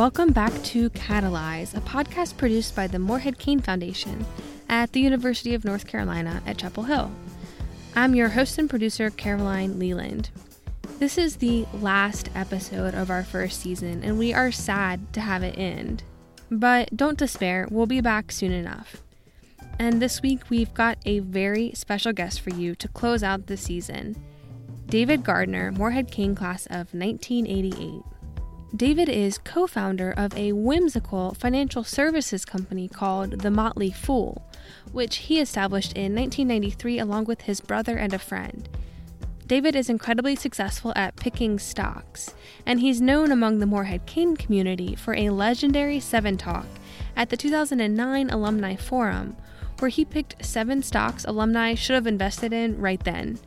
Welcome back to Catalyze, a podcast produced by the Morehead Cain Foundation at the University of North Carolina at Chapel Hill. I'm your host and producer, Caroline Leland. This is the last episode of our first season, and we are sad to have it end. But don't despair, we'll be back soon enough. And this week, we've got a very special guest for you to close out the season David Gardner, Morehead Cain class of 1988. David is co founder of a whimsical financial services company called The Motley Fool, which he established in 1993 along with his brother and a friend. David is incredibly successful at picking stocks, and he's known among the Morehead Cain community for a legendary seven talk at the 2009 Alumni Forum, where he picked seven stocks alumni should have invested in right then.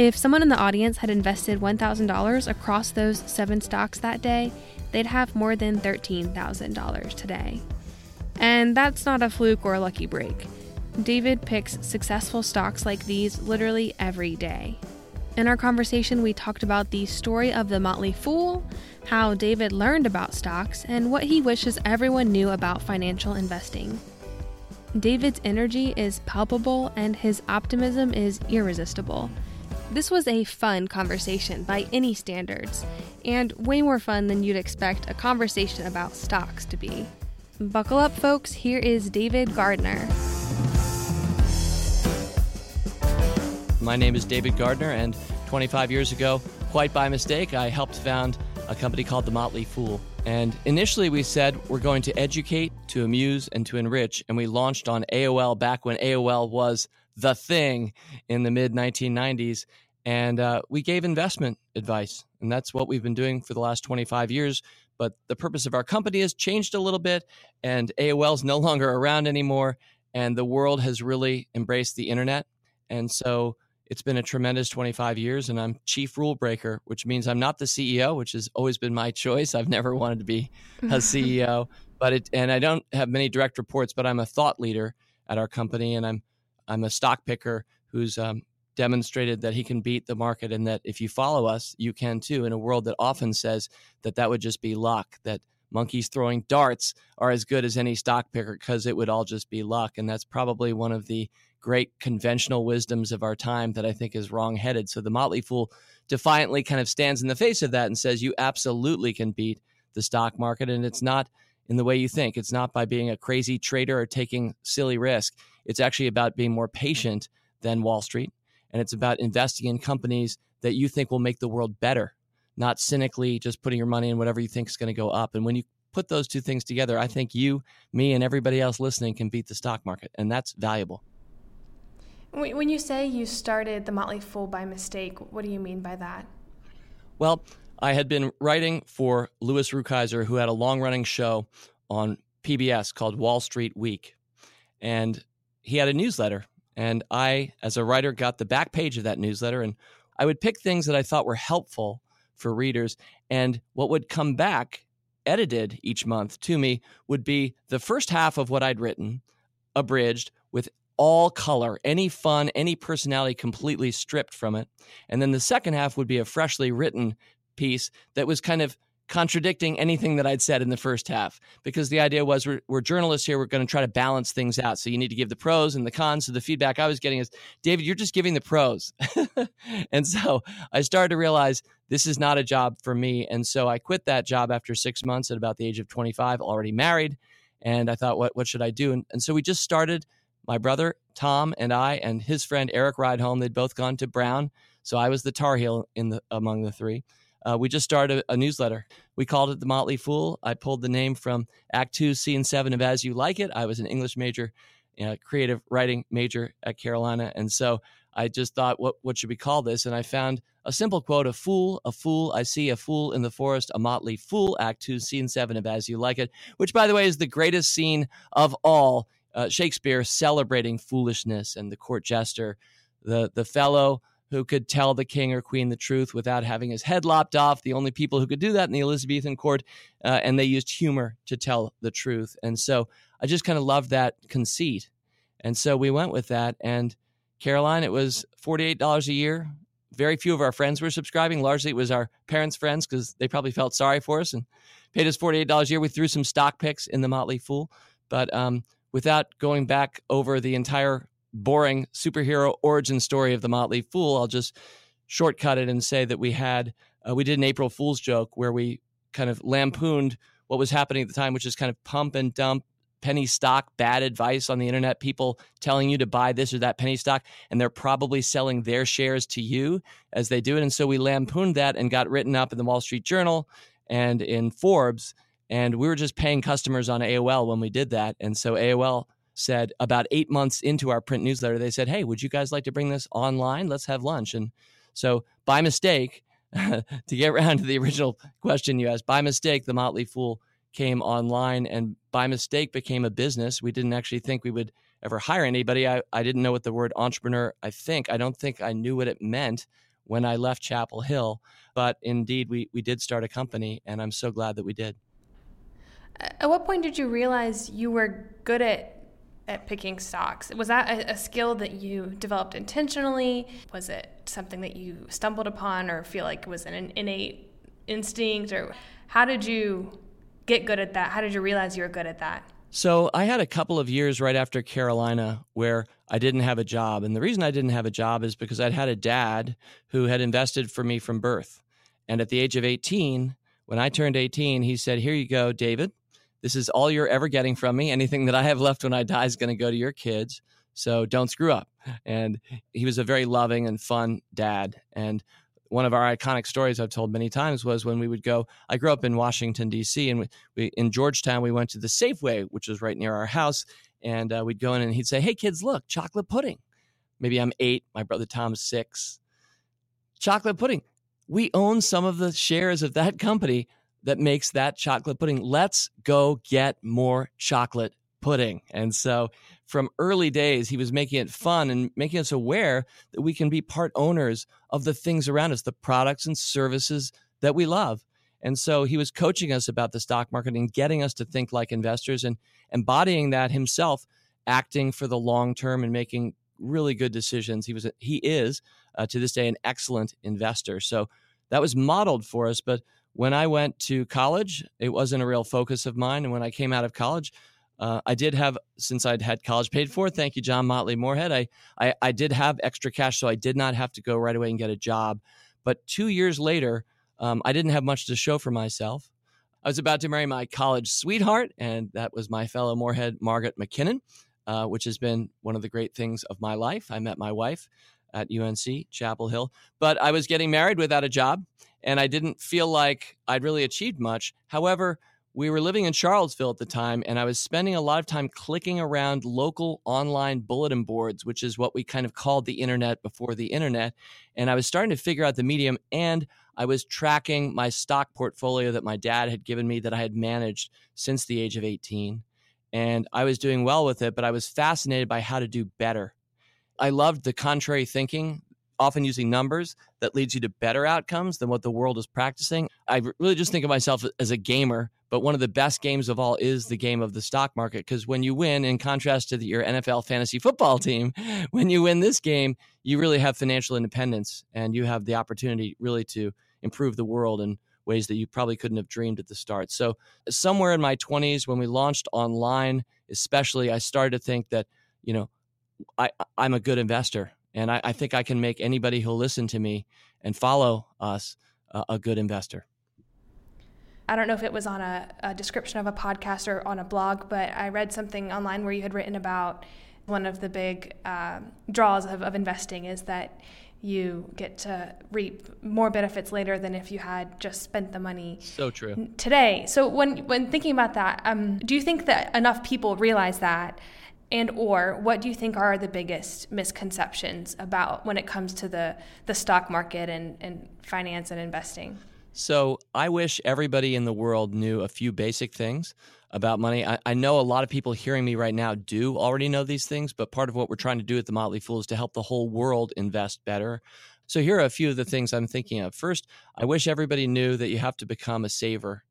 If someone in the audience had invested $1,000 across those seven stocks that day, they'd have more than $13,000 today. And that's not a fluke or a lucky break. David picks successful stocks like these literally every day. In our conversation, we talked about the story of the Motley Fool, how David learned about stocks, and what he wishes everyone knew about financial investing. David's energy is palpable and his optimism is irresistible. This was a fun conversation by any standards, and way more fun than you'd expect a conversation about stocks to be. Buckle up, folks, here is David Gardner. My name is David Gardner, and 25 years ago, quite by mistake, I helped found a company called The Motley Fool. And initially, we said we're going to educate, to amuse, and to enrich. And we launched on AOL back when AOL was the thing in the mid 1990s. And uh, we gave investment advice. And that's what we've been doing for the last 25 years. But the purpose of our company has changed a little bit, and AOL is no longer around anymore. And the world has really embraced the internet. And so it's been a tremendous 25 years, and I'm chief rule breaker, which means I'm not the CEO, which has always been my choice. I've never wanted to be a CEO, but it, and I don't have many direct reports, but I'm a thought leader at our company, and I'm I'm a stock picker who's um, demonstrated that he can beat the market, and that if you follow us, you can too. In a world that often says that that would just be luck, that monkeys throwing darts are as good as any stock picker because it would all just be luck, and that's probably one of the great conventional wisdoms of our time that I think is wrongheaded. So the Motley Fool defiantly kind of stands in the face of that and says, you absolutely can beat the stock market. And it's not in the way you think. It's not by being a crazy trader or taking silly risk. It's actually about being more patient than Wall Street. And it's about investing in companies that you think will make the world better, not cynically just putting your money in whatever you think is going to go up. And when you put those two things together, I think you, me, and everybody else listening can beat the stock market. And that's valuable. When you say you started the Motley Fool by mistake, what do you mean by that? Well, I had been writing for Louis Rukeyser, who had a long running show on PBS called Wall Street Week. And he had a newsletter. And I, as a writer, got the back page of that newsletter. And I would pick things that I thought were helpful for readers. And what would come back, edited each month to me, would be the first half of what I'd written, abridged, with all color, any fun, any personality completely stripped from it. And then the second half would be a freshly written piece that was kind of contradicting anything that I'd said in the first half because the idea was we're, we're journalists here. We're going to try to balance things out. So you need to give the pros and the cons. So the feedback I was getting is, David, you're just giving the pros. and so I started to realize this is not a job for me. And so I quit that job after six months at about the age of 25, already married. And I thought, what, what should I do? And, and so we just started my brother Tom and I and his friend Eric Rydholm. They'd both gone to Brown, so I was the Tar Heel in the among the three. Uh, we just started a, newsletter. We called it the Motley Fool. I pulled the name from Act Two, Scene Seven of As You Like It. I was an English major, you know, creative writing major at Carolina, and so I just thought, what what should we call this? And I found a simple quote: "A fool, a fool. I see a fool in the forest. A motley fool." Act Two, Scene Seven of As You Like It, which, by the way, is the greatest scene of all uh, Shakespeare celebrating foolishness and the court jester, the the fellow who could tell the king or queen the truth without having his head lopped off. The only people who could do that in the Elizabethan court, uh, and they used humor to tell the truth. And so I just kind of loved that conceit, and so we went with that. And Caroline, it was forty eight dollars a year, very few of our friends were subscribing. Largely, it was our parents' friends because they probably felt sorry for us and paid us $48 a year. We threw some stock picks in the Motley Fool. But um, without going back over the entire boring superhero origin story of the Motley Fool, I'll just shortcut it and say that we had, uh, we did an April Fool's joke where we kind of lampooned what was happening at the time, which is kind of pump and dump penny stock bad advice on the internet people telling you to buy this or that penny stock and they're probably selling their shares to you as they do it. And so we lampooned that and got written up in the wall street journal and in forbes and we were just paying customers on aol when we did that. And so aol said about eight months into our print newsletter they said hey would you guys like to bring this online let's have lunch and so by mistake to get around to the original question you asked by mistake the motley fool came online and by mistake became a business. We didn't actually think we would ever hire anybody. I, I didn't know what the word entrepreneur, I think, I don't think I knew what it meant when I left Chapel Hill. But indeed, we, we did start a company, and I'm so glad that we did. At what point did you realize you were good at at picking stocks? Was that a, a, skill that you developed intentionally? Was it something that you stumbled upon or feel like it was an innate instinct? Or how did you get good at that? How did you realize you were good at that? So I had a couple of years right after Carolina where I didn't have a job. And the reason I didn't have a job is because I'd had a dad who had invested for me from birth. And at the age of 18, when I turned 18, he said, Here you go, David. This is all you're ever getting from me. Anything that I have left when I die is going to go to your kids. So don't screw up. And he was a very loving and fun dad. And one of our iconic stories I've told many times was when we would go. I grew up in Washington D.C. and we, we in Georgetown we went to the Safeway, which was right near our house, and uh, we'd go in and he'd say, "Hey kids, look, chocolate pudding." Maybe I'm eight. My brother Tom's six. Chocolate pudding. We own some of the shares of that company that makes that chocolate pudding. Let's go get more chocolate pudding. And so from early days, he was making it fun and making us aware that we can be part owners of the things around us, the products and services that we love. And so he was coaching us about the stock market and getting us to think like investors and embodying that himself, acting for the long term and making really good decisions. He was he is uh, to this day an excellent investor. So that was modeled for us. But when I went to college, it wasn't a real focus of mine. And when I came out of college, uh, I did have, since I'd had college paid for, thank you, John Motley Morehead, I, I, I did have extra cash, so I did not have to go right away and get a job. But two years later, um, I didn't have much to show for myself. I was about to marry my college sweetheart, and that was my fellow Morehead, Margaret McKinnon, uh, which has been one of the great things of my life. I met my wife at UNC Chapel Hill, but I was getting married without a job, and I didn't feel like I'd really achieved much. However, we were living in Charlottesville at the time, and I was spending a lot of time clicking around local online bulletin boards, which is what we kind of called the internet before the internet. And I was starting to figure out the medium, and I was tracking my stock portfolio that my dad had given me that I had managed since the age of 18. And I was doing well with it, but I was fascinated by how to do better. I loved the contrary thinking often using numbers that leads you to better outcomes than what the world is practicing. I really just think of myself as a gamer, but one of the best games of all is the game of the stock market because when you win, in contrast to the, your NFL fantasy football team, when you win this game, you really have financial independence and you have the opportunity really to improve the world in ways that you probably couldn't have dreamed at the start. So, somewhere in my 20s, when we launched online, especially, I started to think that, you know, I, I'm a good investor and I, I, think I can make anybody who'll listen to me and follow us uh, a good investor. I don't know if it was on a, a, description of a podcast or on a blog, but I read something online where you had written about one of the big uh, draws of, of investing is that you get to reap more benefits later than if you had just spent the money so true today so when when thinking about that um, do you think that enough people realize that and or what do you think are the biggest misconceptions about when it comes to the, the stock market and, and finance and investing? So i wish everybody in the world knew a few basic things about money. I, I know a lot of people hearing me right now do already know these things but part of what we're trying to do at the motley fool is to help the whole world invest better. So here are a few of the things i'm thinking of. First i wish everybody knew that you have to become a saver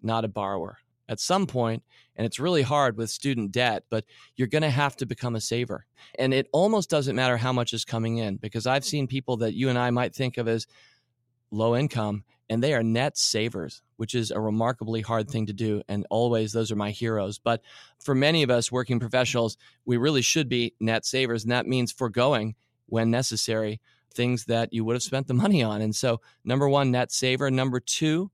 not a borrower at some point, and it's really hard with student debt, but you're going to have to become a saver. And it almost doesn't matter how much is coming in because I've mm. seen people that you and I might think of as low income and they are net savers, which is a remarkably hard thing to do. And always, those are my heroes. But for many of us working professionals, we really should be net savers. And that means foregoing, when necessary, things that you would have spent the money on. And so, number one, net saver. Number two,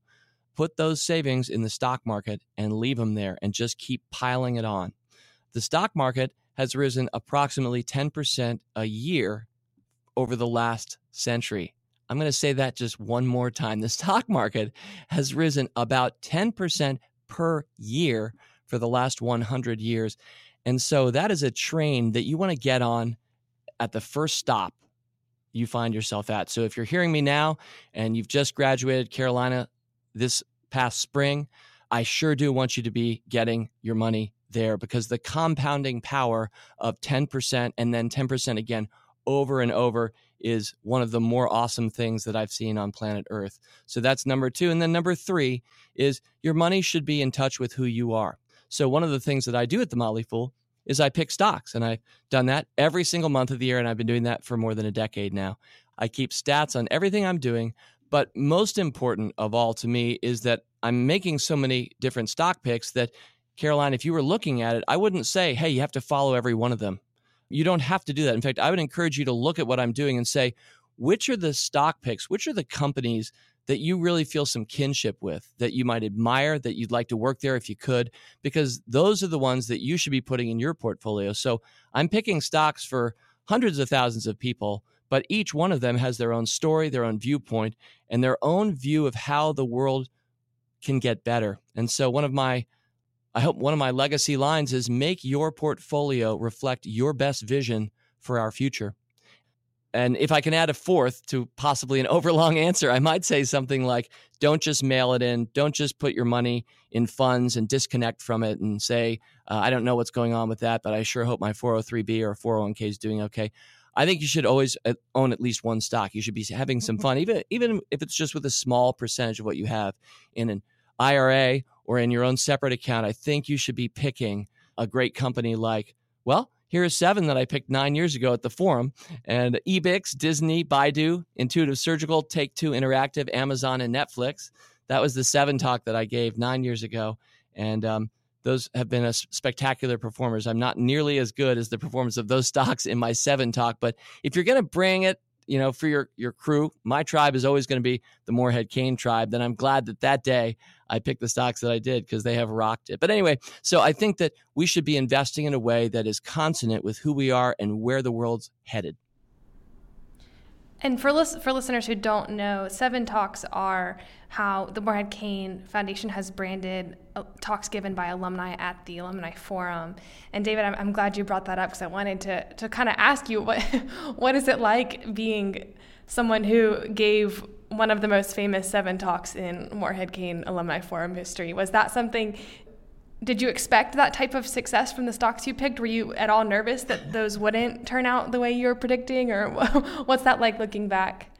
put those savings in the stock market and leave them there and just keep piling it on. The stock market has risen approximately 10% a year over the last century. I'm going to say that just one more time. The stock market has risen about 10% per year for the last 100 years. And so that is a train that you want to get on at the first stop you find yourself at. So if you're hearing me now and you've just graduated Carolina this past spring, I sure do want you to be getting your money there because the compounding power of 10% and then 10% again over and over is one of the more awesome things that I've seen on planet Earth. So that's number two. And then number three is your money should be in touch with who you are. So one of the things that I do at the Motley Fool is I pick stocks, and I've done that every single month of the year, and I've been doing that for more than a decade now. I keep stats on everything I'm doing, but most important of all to me is that I'm making so many different stock picks that Caroline, if you were looking at it, I wouldn't say, hey, you have to follow every one of them. You don't have to do that. In fact, I would encourage you to look at what I'm doing and say, which are the stock picks, which are the companies that you really feel some kinship with, that you might admire, that you'd like to work there if you could, because those are the ones that you should be putting in your portfolio. So I'm picking stocks for hundreds of thousands of people, but each one of them has their own story, their own viewpoint, and their own view of how the world can get better. And so one of my I hope one of my legacy lines is make your portfolio reflect your best vision for our future. And if I can add a fourth to possibly an overlong answer, I might say something like don't just mail it in. Don't just put your money in funds and disconnect from it and say, uh, I don't know what's going on with that, but I sure hope my 403b or 401k is doing okay. I think you should always uh, own at least one stock. You should be having some mm-hmm. fun, even even if it's just with a small percentage of what you have in an IRA or in your own separate account, I think you should be picking a great company like, well, here are seven that I picked nine years ago at the forum. And Ebix, Disney, Baidu, Intuitive Surgical, Take Two Interactive, Amazon, and Netflix. That was the seven talk that I gave nine years ago. And um, those have been a spectacular performers. I'm not nearly as good as the performance of those stocks in my seven talk, but if you're going to bring it you know, for your your crew. My tribe is always going to be the Morehead Cain tribe. Then I'm glad that that day I picked the stocks that I did because they have rocked it. But anyway, so I think that we should be investing in a way that is consonant with who we are and where the world's headed. And for lis- for listeners who don't know, Seven Talks are how the Morehead Cain Foundation has branded uh, talks given by alumni at the Alumni Forum. And David, I'm, I'm glad you brought that up because I wanted to to kind of ask you what what is it like being someone who gave one of the most famous seven talks in Morehead Cain Alumni Forum history. Was that something did you expect that type of success from the stocks you picked? Were you at all nervous that those wouldn't turn out the way you were predicting, or what's that like looking back?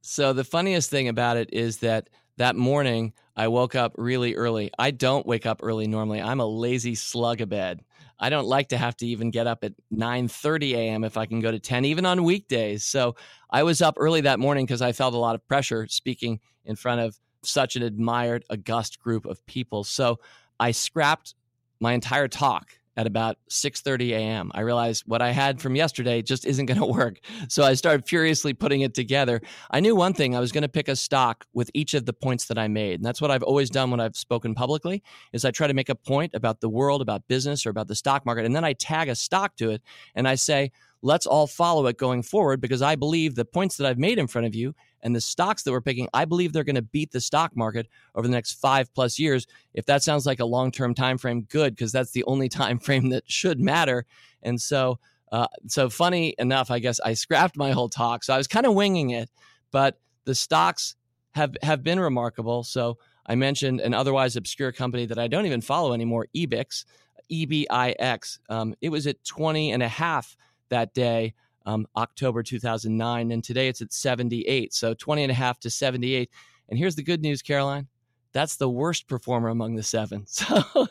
So, the funniest thing about it is that that morning I woke up really early. I don't wake up early normally. I'm a lazy slug of bed. I don't like to have to even get up at 9:30 a.m. if I can go to 10 even on weekdays. So, I was up early that morning because I felt a lot of pressure speaking in front of such an admired august group of people. So, I scrapped my entire talk at about 6:30 a.m. I realized what I had from yesterday just isn't going to work. So I started furiously putting it together. I knew one thing, I was going to pick a stock with each of the points that I made. And that's what I've always done when I've spoken publicly is I try to make a point about the world, about business or about the stock market and then I tag a stock to it and I say, "Let's all follow it going forward because I believe the points that I've made in front of you and the stocks that we're picking, I believe they're going to beat the stock market over the next five plus years. If that sounds like a long term time frame, good, because that's the only time frame that should matter. And so, uh, so funny enough, I guess I scrapped my whole talk. So I was kind of winging it, but the stocks have have been remarkable. So I mentioned an otherwise obscure company that I don't even follow anymore, Ebix, E B I X. Um, it was at 20 and a half that day um, October 2009. And today it's at 78. So 20 and a half to 78. And here's the good news, Caroline that's the worst performer among the seven. So,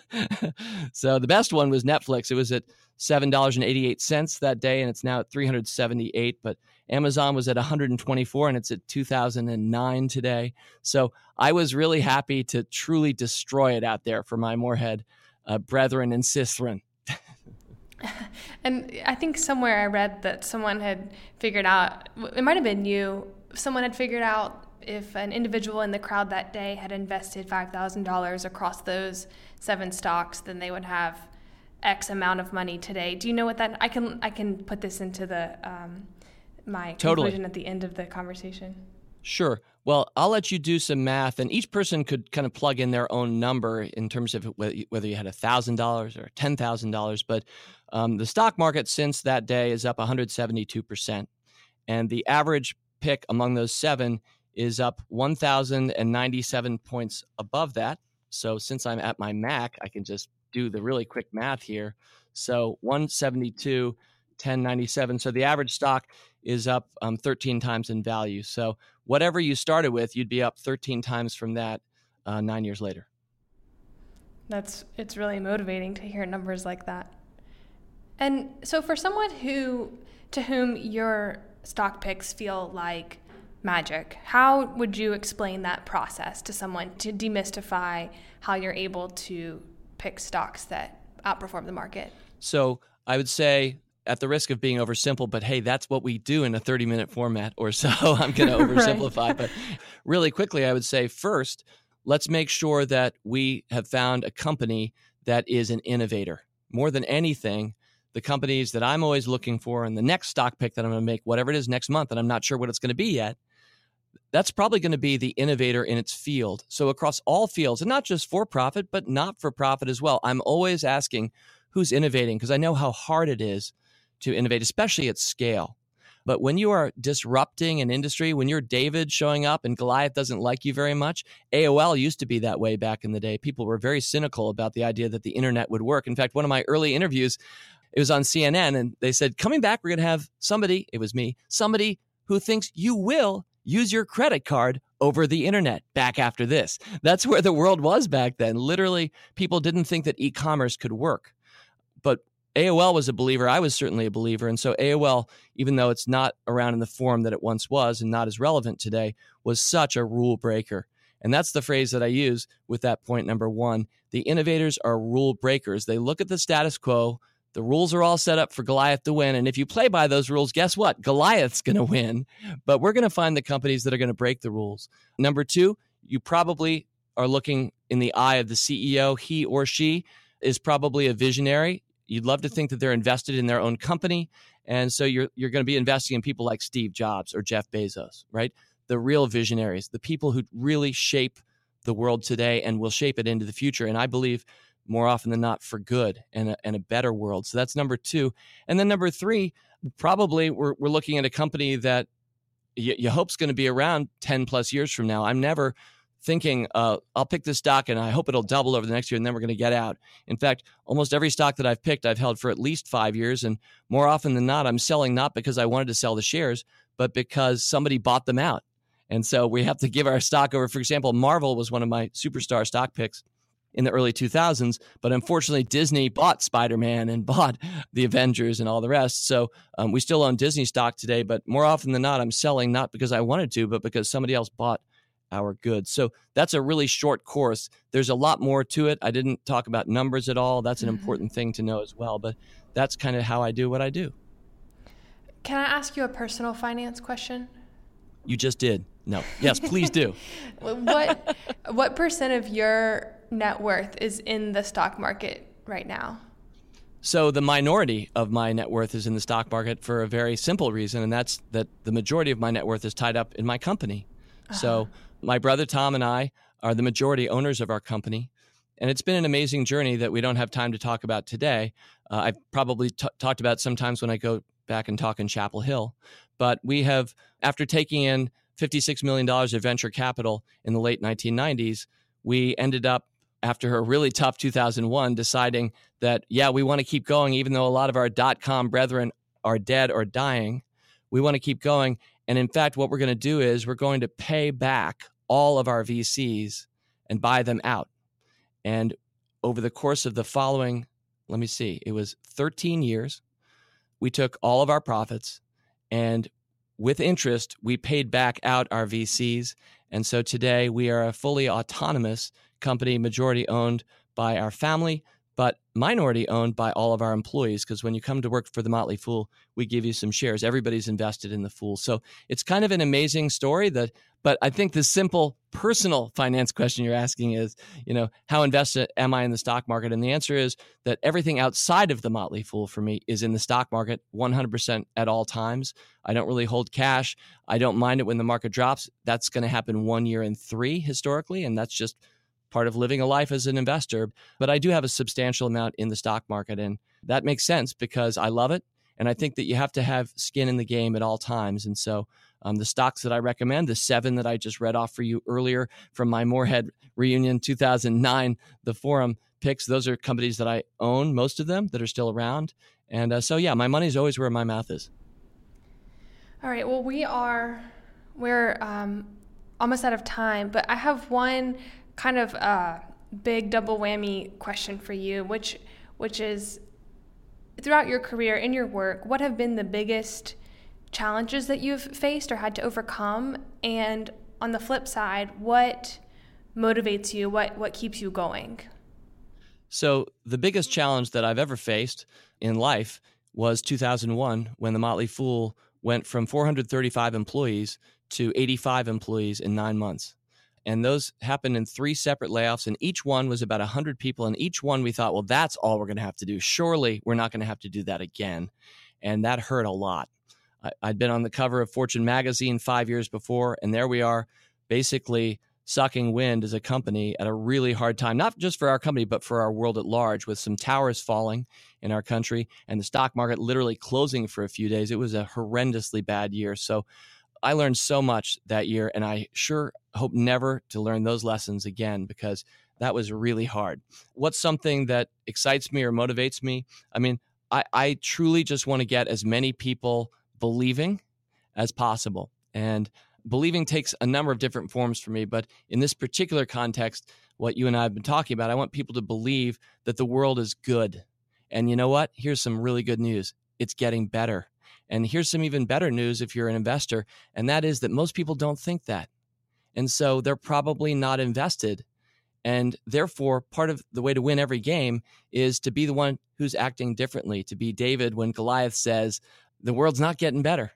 so the best one was Netflix. It was at seven dollars and eighty eight cents that day, and it's now at three hundred seventy eight. But Amazon was at one hundred and twenty four, and it's at two thousand and nine today. So I was really happy to truly destroy it out there for my Morehead uh, brethren and sistren. and I think somewhere I read that someone had figured out. It might have been you. Someone had figured out if an individual in the crowd that day had invested $5,000 across those seven stocks, then they would have X amount of money today. Do you know what that? I can I can put this into the um, my totally. conclusion at the end of the conversation. Sure. Well, I'll let you do some math, and each person could kind of plug in their own number in terms of whether you had thousand dollars or ten thousand dollars. But um, the stock market since that day is up 172 percent, and the average pick among those seven is up 1,097 points above that. So since I'm at my Mac, I can just do the really quick math here. So 172, 1097. So the average stock is up um, 13 times in value. So whatever you started with, you'd be up 13 times from that uh, nine years later. That's it's really motivating to hear numbers like that. And so for someone who to whom your stock picks feel like magic. How would you explain that process to someone to demystify how you're able to pick stocks that outperform the market? So I would say, at the risk of being oversimple, but hey, that's what we do in a 30 minute format or so. I'm going to oversimplify. But really quickly, I would say first, let's make sure that we have found a company that is an innovator. More than anything, the companies that I'm always looking for and the next stock pick that I'm going to make, whatever it is next month, and I'm not sure what it's going to be yet, that's probably going to be the innovator in its field. So, across all fields, and not just for profit, but not for profit as well, I'm always asking who's innovating because I know how hard it is to innovate, especially at scale. But when you are disrupting an industry, when you're David showing up and Goliath doesn't like you very much, AOL used to be that way back in the day. People were very cynical about the idea that the internet would work. In fact, one of my early interviews, it was on CNN, and they said, Coming back, we're going to have somebody, it was me, somebody who thinks you will use your credit card over the internet back after this. That's where the world was back then. Literally, people didn't think that e commerce could work. But AOL was a believer. I was certainly a believer. And so AOL, even though it's not around in the form that it once was and not as relevant today, was such a rule breaker. And that's the phrase that I use with that point number one. The innovators are rule breakers. They look at the status quo, the rules are all set up for Goliath to win. And if you play by those rules, guess what? Goliath's going to win. But we're going to find the companies that are going to break the rules. Number two, you probably are looking in the eye of the CEO. He or she is probably a visionary. You'd love to think that they're invested in their own company. And so you're, you're going to be investing in people like Steve Jobs or Jeff Bezos, right? The real visionaries, the people who really shape the world today and will shape it into the future. And I believe more often than not for good and a, and a better world. So that's number two. And then number three, probably we're, we're looking at a company that you, you hope's going to be around 10 plus years from now. I'm never thinking, uh, I'll pick this stock and I hope it'll double over the next year and then we're going to get out. In fact, almost every stock that I've picked, I've held for at least five years. And more often than not, I'm selling not because I wanted to sell the shares, but because somebody bought them out. And so we have to give our stock over. For example, Marvel was one of my superstar stock picks in the early 2000s. But unfortunately, Disney bought Spider Man and bought the Avengers and all the rest. So um, we still own Disney stock today. But more often than not, I'm selling not because I wanted to, but because somebody else bought our goods. So that's a really short course. There's a lot more to it. I didn't talk about numbers at all. That's an mm-hmm. important thing to know as well. But that's kind of how I do what I do. Can I ask you a personal finance question? You just did. No. Yes, please do. what what percent of your net worth is in the stock market right now? So the minority of my net worth is in the stock market for a very simple reason, and that's that the majority of my net worth is tied up in my company. Uh-huh. So my brother Tom and I are the majority owners of our company. And it's been an amazing journey that we don't have time to talk about today. Uh, I've probably t- talked about sometimes when I go back and talk in Chapel Hill. But we have, after taking in $56 million of venture capital in the late 1990s, we ended up after a really tough 2001, deciding that, yeah, we want to keep going, even though a lot of our dot com brethren are dead or dying. We want to keep going. And in fact, what we're going to do is we're going to pay back all of our VCs and buy them out. And over the course of the following, let me see, it was 13 years, we took all of our profits and with interest, we paid back out our VCs. And so today we are a fully autonomous company, majority owned by our family, but minority owned by all of our employees. Because when you come to work for the Motley Fool, we give you some shares. Everybody's invested in the Fool. So it's kind of an amazing story that but I think the simple personal finance question you're asking is, you know, how invested am I in the stock market? And the answer is that everything outside of the Motley Fool for me is in the stock market 100% at all times. I don't really hold cash. I don't mind it when the market drops. That's going to happen one year in three historically. And that's just part of living a life as an investor. But I do have a substantial amount in the stock market. And that makes sense because I love it. And I think that you have to have skin in the game at all times. And so um, the stocks that I recommend, the seven that I just read off for you earlier from my Morehead reunion 2009, the forum picks, those are companies that I own, most of them that are still around. And uh, so, yeah, my money's always where my mouth is. All right. Well, we are, we're um, almost out of time, but I have one kind of a big double whammy question for you, which, which is throughout your career in your work, what have been the biggest challenges that you've faced or had to overcome? And on the flip side, what motivates you? What what keeps you going? So, the biggest challenge that I've ever faced in life was 2001 when the Motley Fool went from 435 employees to 85 employees in 9 months. And those happened in three separate layoffs, and each one was about 100 people. And each one we thought, well, that's all we're going to have to do. Surely we're not going to have to do that again. And that hurt a lot. I'd been on the cover of Fortune magazine five years before, and there we are, basically sucking wind as a company at a really hard time, not just for our company, but for our world at large, with some towers falling in our country and the stock market literally closing for a few days. It was a horrendously bad year. So I learned so much that year, and I sure hope never to learn those lessons again because that was really hard. What's something that excites me or motivates me? I mean, I, I truly just want to get as many people believing as possible. And believing takes a number of different forms for me. But in this particular context, what you and I have been talking about, I want people to believe that the world is good. And you know what? Here's some really good news it's getting better. And here's some even better news if you're an investor, and that is that most people don't think that. And so they're probably not invested. And therefore, part of the way to win every game is to be the one who's acting differently, to be David when Goliath says, the world's not getting better.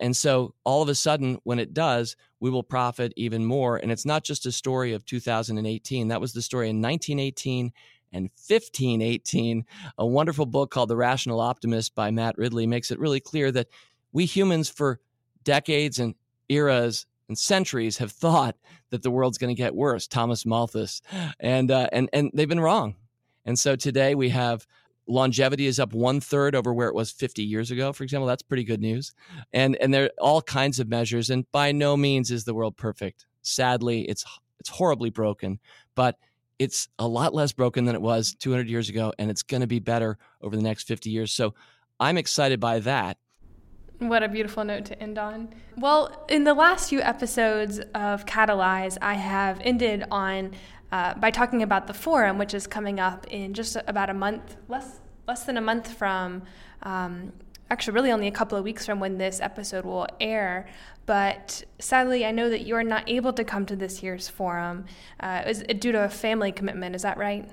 And so all of a sudden, when it does, we will profit even more. And it's not just a story of 2018. That was the story in 1918 and 1518. A wonderful book called The Rational Optimist by Matt Ridley makes it really clear that we humans, for decades and eras and centuries, have thought that the world's going to get worse. Thomas Malthus, and uh, and and they've been wrong. And so today we have longevity is up one third over where it was 50 years ago, for example. That's pretty good news. And and there are all kinds of measures. And by no means is the world perfect. Sadly, it's it's horribly broken, but it's a lot less broken than it was 200 years ago, and it's going to be better over the next 50 years. So I'm excited by that. What a beautiful note to end on. Well, in the last few episodes of Catalyze, I have ended on uh, by talking about the forum, which is coming up in just about a month, less less than a month from. Um, actually, really only a couple of weeks from when this episode will air. But sadly, I know that you are not able to come to this year's forum. Uh, is due to a family commitment? Is that right?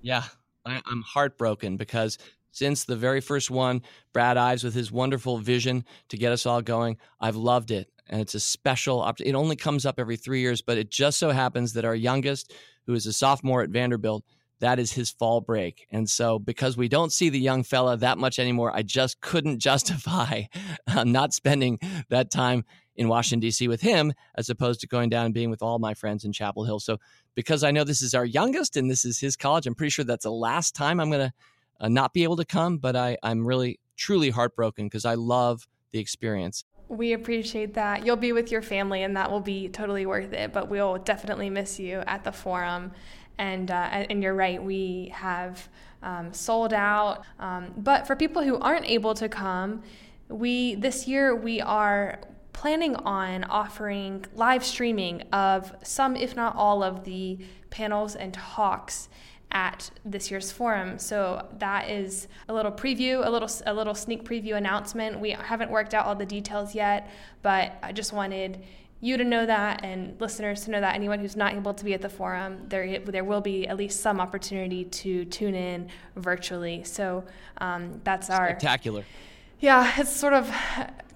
Yeah, I, I'm heartbroken because since the very first one, Brad Ives with his wonderful vision to get us all going. I've loved it. And it's a special. It only comes up every three years, but it just so happens that our youngest, who is a sophomore at Vanderbilt, that is his fall break. And so, because we don't see the young fella that much anymore, I just couldn't justify uh, not spending that time in Washington, D.C. with him as opposed to going down and being with all my friends in Chapel Hill. So, because I know this is our youngest and this is his college, I'm pretty sure that's the last time I'm going to uh, not be able to come, but I, I'm really, truly heartbroken because I love the experience. We appreciate that. You'll be with your family, and that will be totally worth it. But we'll definitely miss you at the forum. And uh, and you're right, we have um, sold out. Um, but for people who aren't able to come, we this year we are planning on offering live streaming of some, if not all, of the panels and talks at this year's forum. So that is a little preview, a little a little sneak preview announcement. We haven't worked out all the details yet, but I just wanted you to know that and listeners to know that anyone who's not able to be at the forum, there there will be at least some opportunity to tune in virtually. So um, that's our spectacular. Yeah, it's sort of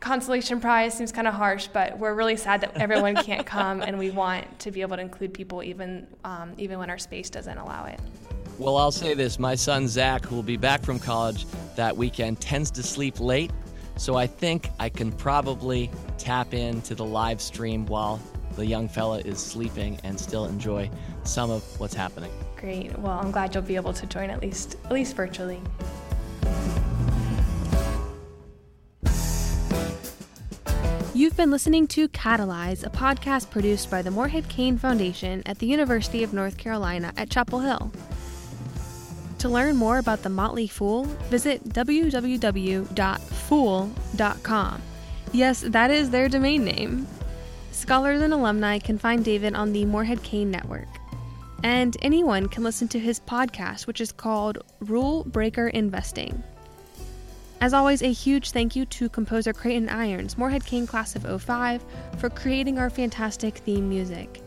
consolation prize seems kind of harsh, but we're really sad that everyone can't come, and we want to be able to include people even um, even when our space doesn't allow it. Well, I'll say this: my son Zach, who will be back from college that weekend, tends to sleep late, so I think I can probably tap into the live stream while the young fella is sleeping and still enjoy some of what's happening. Great. Well, I'm glad you'll be able to join at least at least virtually. You've been listening to Catalyze, a podcast produced by the Morehead Cain Foundation at the University of North Carolina at Chapel Hill. To learn more about the Motley Fool, visit www.fool.com. Yes, that is their domain name. Scholars and alumni can find David on the Morehead Cain Network. And anyone can listen to his podcast, which is called Rule Breaker Investing. As always, a huge thank you to composer Creighton Irons, Morehead Cain Class of 05, for creating our fantastic theme music.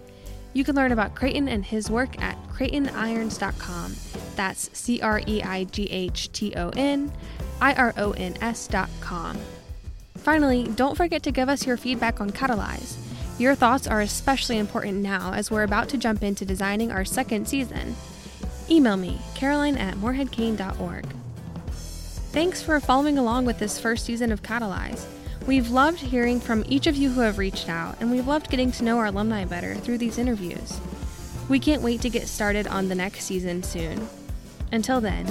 You can learn about Creighton and his work at CreightonIrons.com. That's C R E I G H T O N I R O N S.com. Finally, don't forget to give us your feedback on Catalyze. Your thoughts are especially important now as we're about to jump into designing our second season. Email me, caroline at moreheadcain.org. Thanks for following along with this first season of Catalyze. We've loved hearing from each of you who have reached out, and we've loved getting to know our alumni better through these interviews. We can't wait to get started on the next season soon. Until then,